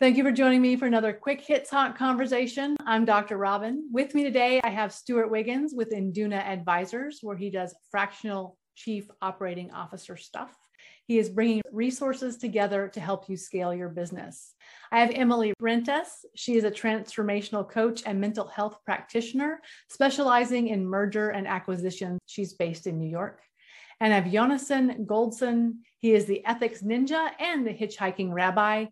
Thank you for joining me for another quick hit talk conversation. I'm Dr. Robin. With me today, I have Stuart Wiggins with Induna Advisors, where he does fractional chief operating officer stuff. He is bringing resources together to help you scale your business. I have Emily Rentes. She is a transformational coach and mental health practitioner specializing in merger and acquisition. She's based in New York. And I have Yonason Goldson. He is the ethics ninja and the hitchhiking rabbi.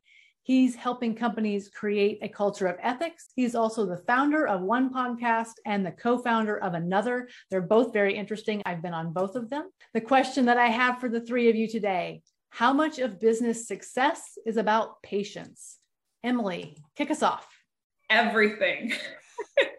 He's helping companies create a culture of ethics. He's also the founder of one podcast and the co founder of another. They're both very interesting. I've been on both of them. The question that I have for the three of you today how much of business success is about patience? Emily, kick us off. Everything.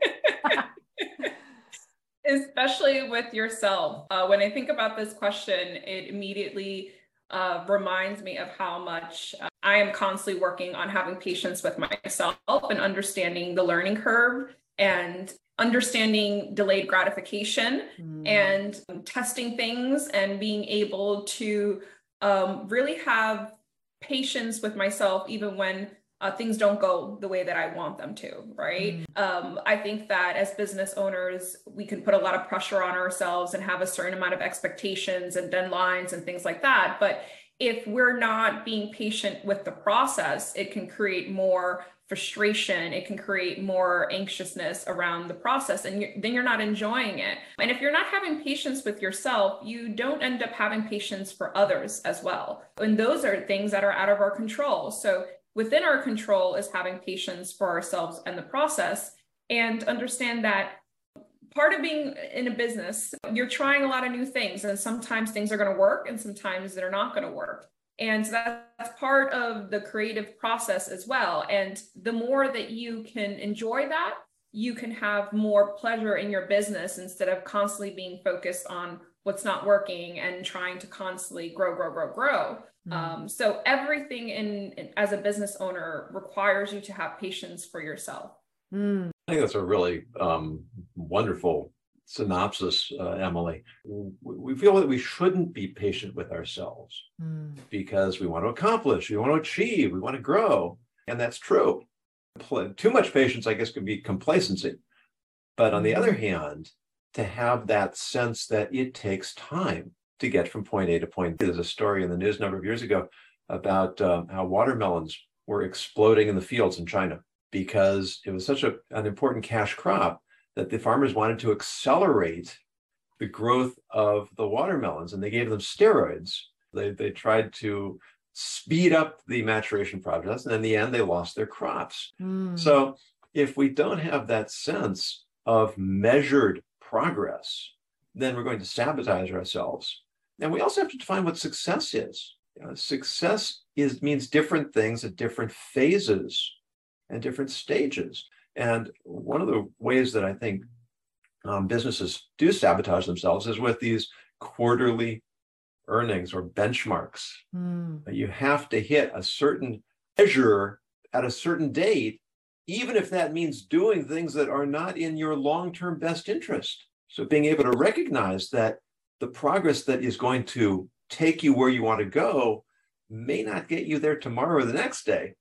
Especially with yourself. Uh, when I think about this question, it immediately uh, reminds me of how much uh, I am constantly working on having patience with myself and understanding the learning curve and understanding delayed gratification mm. and testing things and being able to um, really have patience with myself even when uh, things don't go the way that I want them to, right? Mm. Um, I think that as business owners, we can put a lot of pressure on ourselves and have a certain amount of expectations and deadlines and things like that. But if we're not being patient with the process, it can create more frustration. It can create more anxiousness around the process and you're, then you're not enjoying it. And if you're not having patience with yourself you don't end up having patience for others as well. And those are things that are out of our control. So within our control is having patience for ourselves and the process and understand that part of being in a business you're trying a lot of new things and sometimes things are going to work and sometimes they're not going to work and that's part of the creative process as well and the more that you can enjoy that you can have more pleasure in your business instead of constantly being focused on what's not working and trying to constantly grow grow grow grow Mm. Um, so everything in, in, as a business owner requires you to have patience for yourself. Mm. I think that's a really um, wonderful synopsis, uh, Emily. We feel that we shouldn't be patient with ourselves mm. because we want to accomplish, we want to achieve, we want to grow, and that's true. Too much patience, I guess, can be complacency. But on the other mm. hand, to have that sense that it takes time to get from point A to point B. There's a story in the news a number of years ago about um, how watermelons were exploding in the fields in China because it was such a, an important cash crop that the farmers wanted to accelerate the growth of the watermelons and they gave them steroids. They, they tried to speed up the maturation process and in the end they lost their crops. Mm. So if we don't have that sense of measured progress, then we're going to sabotage ourselves and we also have to define what success is. You know, success is means different things at different phases and different stages. And one of the ways that I think um, businesses do sabotage themselves is with these quarterly earnings or benchmarks. Mm. You have to hit a certain measure at a certain date, even if that means doing things that are not in your long term best interest. So being able to recognize that the progress that is going to take you where you want to go may not get you there tomorrow or the next day.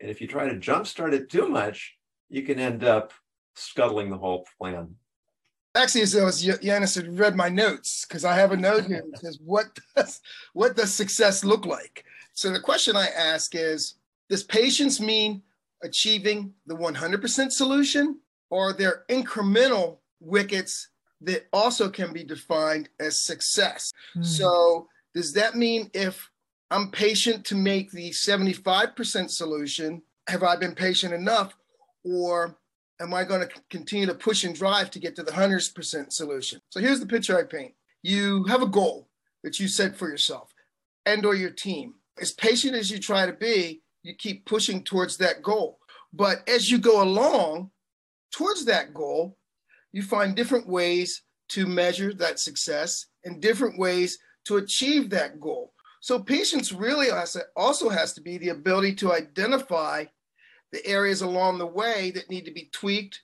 And if you try to jumpstart it too much, you can end up scuttling the whole plan. Actually, as, as Yonason had read my notes, because I have a note here that says, what does, what does success look like? So the question I ask is, does patience mean achieving the 100% solution or are there incremental wickets that also can be defined as success. Mm. So, does that mean if I'm patient to make the 75% solution, have I been patient enough? Or am I going to continue to push and drive to get to the 100% solution? So, here's the picture I paint you have a goal that you set for yourself and or your team as patient as you try to be you keep pushing towards that goal but as you go along towards that goal you find different ways to measure that success and different ways to achieve that goal. So patience really also has to be the ability to identify the areas along the way that need to be tweaked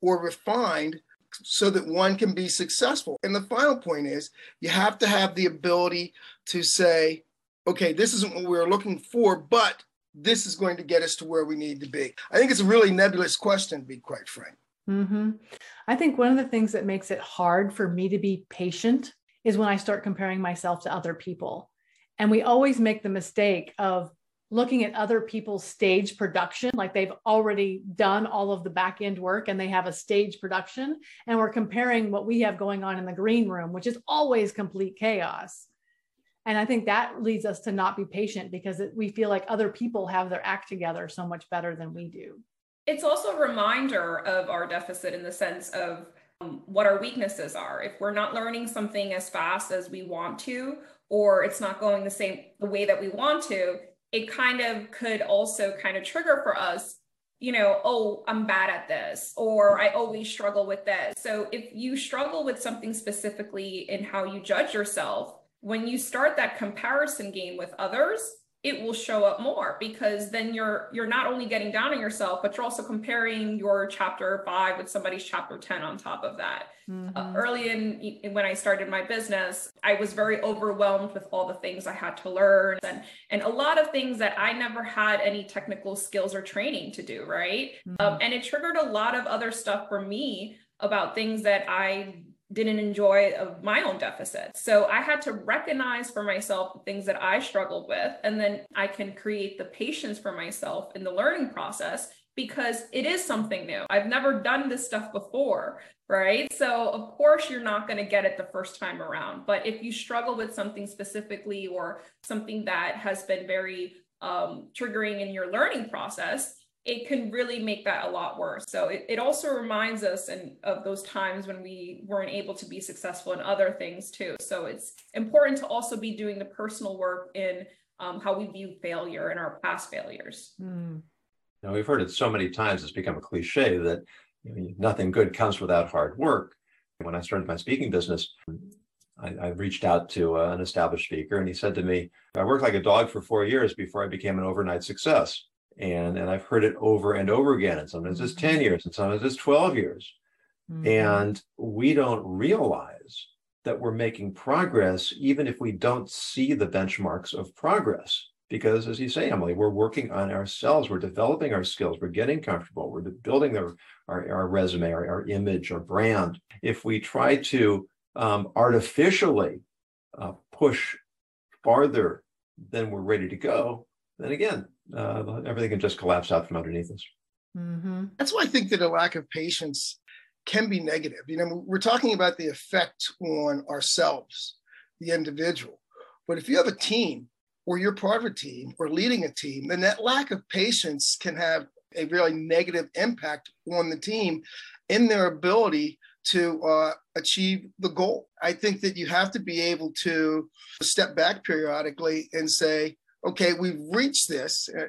or refined so that one can be successful. And the final point is you have to have the ability to say, okay, this isn't what we're looking for, but this is going to get us to where we need to be? I think it's a really nebulous question, to be quite frank. Mm-hmm. I think one of the things that makes it hard for me to be patient is when I start comparing myself to other people. And we always make the mistake of looking at other people's stage production, like they've already done all of the back end work and they have a stage production. And we're comparing what we have going on in the green room, which is always complete chaos. And I think that leads us to not be patient because it, we feel like other people have their act together so much better than we do. It's also a reminder of our deficit in the sense of what our weaknesses are. If we're not learning something as fast as we want to, or it's not going the same the way that we want to, it kind of could also kind of trigger for us you know, oh, I'm bad at this, or I always struggle with this. So if you struggle with something specifically in how you judge yourself, when you start that comparison game with others, it will show up more because then you're you're not only getting down on yourself but you're also comparing your chapter 5 with somebody's chapter 10 on top of that uh, mm-hmm. uh, early in, in when i started my business i was very overwhelmed with all the things i had to learn and and a lot of things that i never had any technical skills or training to do right mm-hmm. um, and it triggered a lot of other stuff for me about things that i didn't enjoy of my own deficits. So I had to recognize for myself the things that I struggled with, and then I can create the patience for myself in the learning process because it is something new. I've never done this stuff before, right? So of course you're not going to get it the first time around. But if you struggle with something specifically or something that has been very um, triggering in your learning process, it can really make that a lot worse. So it, it also reminds us and of those times when we weren't able to be successful in other things too. So it's important to also be doing the personal work in um, how we view failure and our past failures. Mm. Now we've heard it so many times; it's become a cliche that you know, nothing good comes without hard work. When I started my speaking business, I, I reached out to uh, an established speaker, and he said to me, "I worked like a dog for four years before I became an overnight success." And and I've heard it over and over again. And sometimes it's 10 mm-hmm. years and sometimes it's 12 years. Mm-hmm. And we don't realize that we're making progress even if we don't see the benchmarks of progress. Because as you say, Emily, we're working on ourselves, we're developing our skills, we're getting comfortable, we're building our, our, our resume, our, our, image, our brand. If we try to um, artificially uh, push farther than we're ready to go, then again, uh, everything can just collapse out from underneath us. Mm-hmm. That's why I think that a lack of patience can be negative. You know, we're talking about the effect on ourselves, the individual. But if you have a team or you're part of a team or leading a team, then that lack of patience can have a really negative impact on the team in their ability to uh, achieve the goal. I think that you have to be able to step back periodically and say, okay, we've reached this, uh,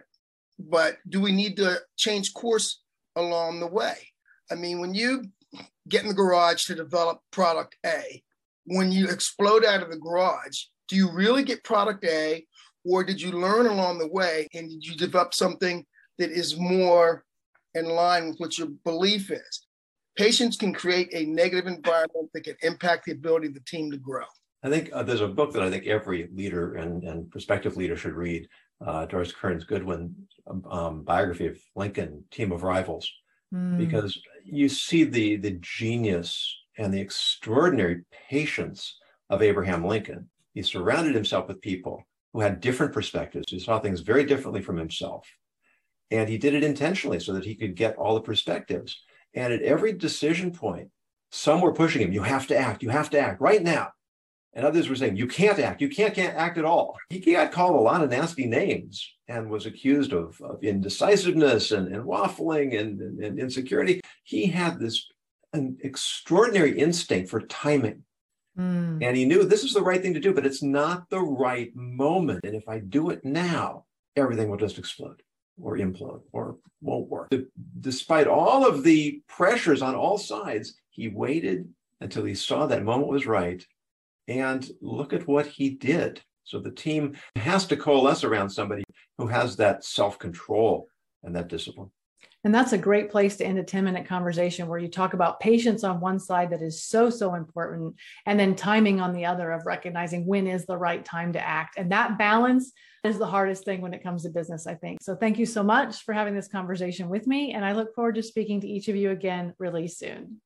but do we need to change course along the way? I mean, when you get in the garage to develop product A, when you explode out of the garage, do you really get product A, or did you learn along the way and did you develop something that is more in line with what your belief is? Patience can create a negative environment that can impact the ability of the team to grow. I think uh, there's a book that I think every leader and, and prospective leader should read. Uh, Doris Kearns Goodwin um, um, biography of Lincoln, Team of Rivals, mm. because you see the the genius and the extraordinary patience of Abraham Lincoln. He surrounded himself with people who had different perspectives, who saw things very differently from himself, and he did it intentionally so that he could get all the perspectives. And at every decision point, some were pushing him. You have to act. You have to act right now and others were saying, you can't act, you can't, can't act at all. He got called a lot of nasty names and was accused of, of indecisiveness and, and waffling and, and, and, insecurity. He had this an extraordinary instinct for timing. Mm. And he knew this is the right thing to do, but it's not the right moment. And if I do it now, everything will just explode or implode or won't work. Despite all of the pressures on all sides, he waited until he saw that moment was right and look at what he did. So the team has to coalesce around somebody who has that self control and that discipline. And that's a great place to end a 10 minute conversation where you talk about patience on one side that is so, so important, and then timing on the other of recognizing when is the right time to act. And that balance is the hardest thing when it comes to business, I think. So thank you so much for having this conversation with me. And I look forward to speaking to each of you again really soon.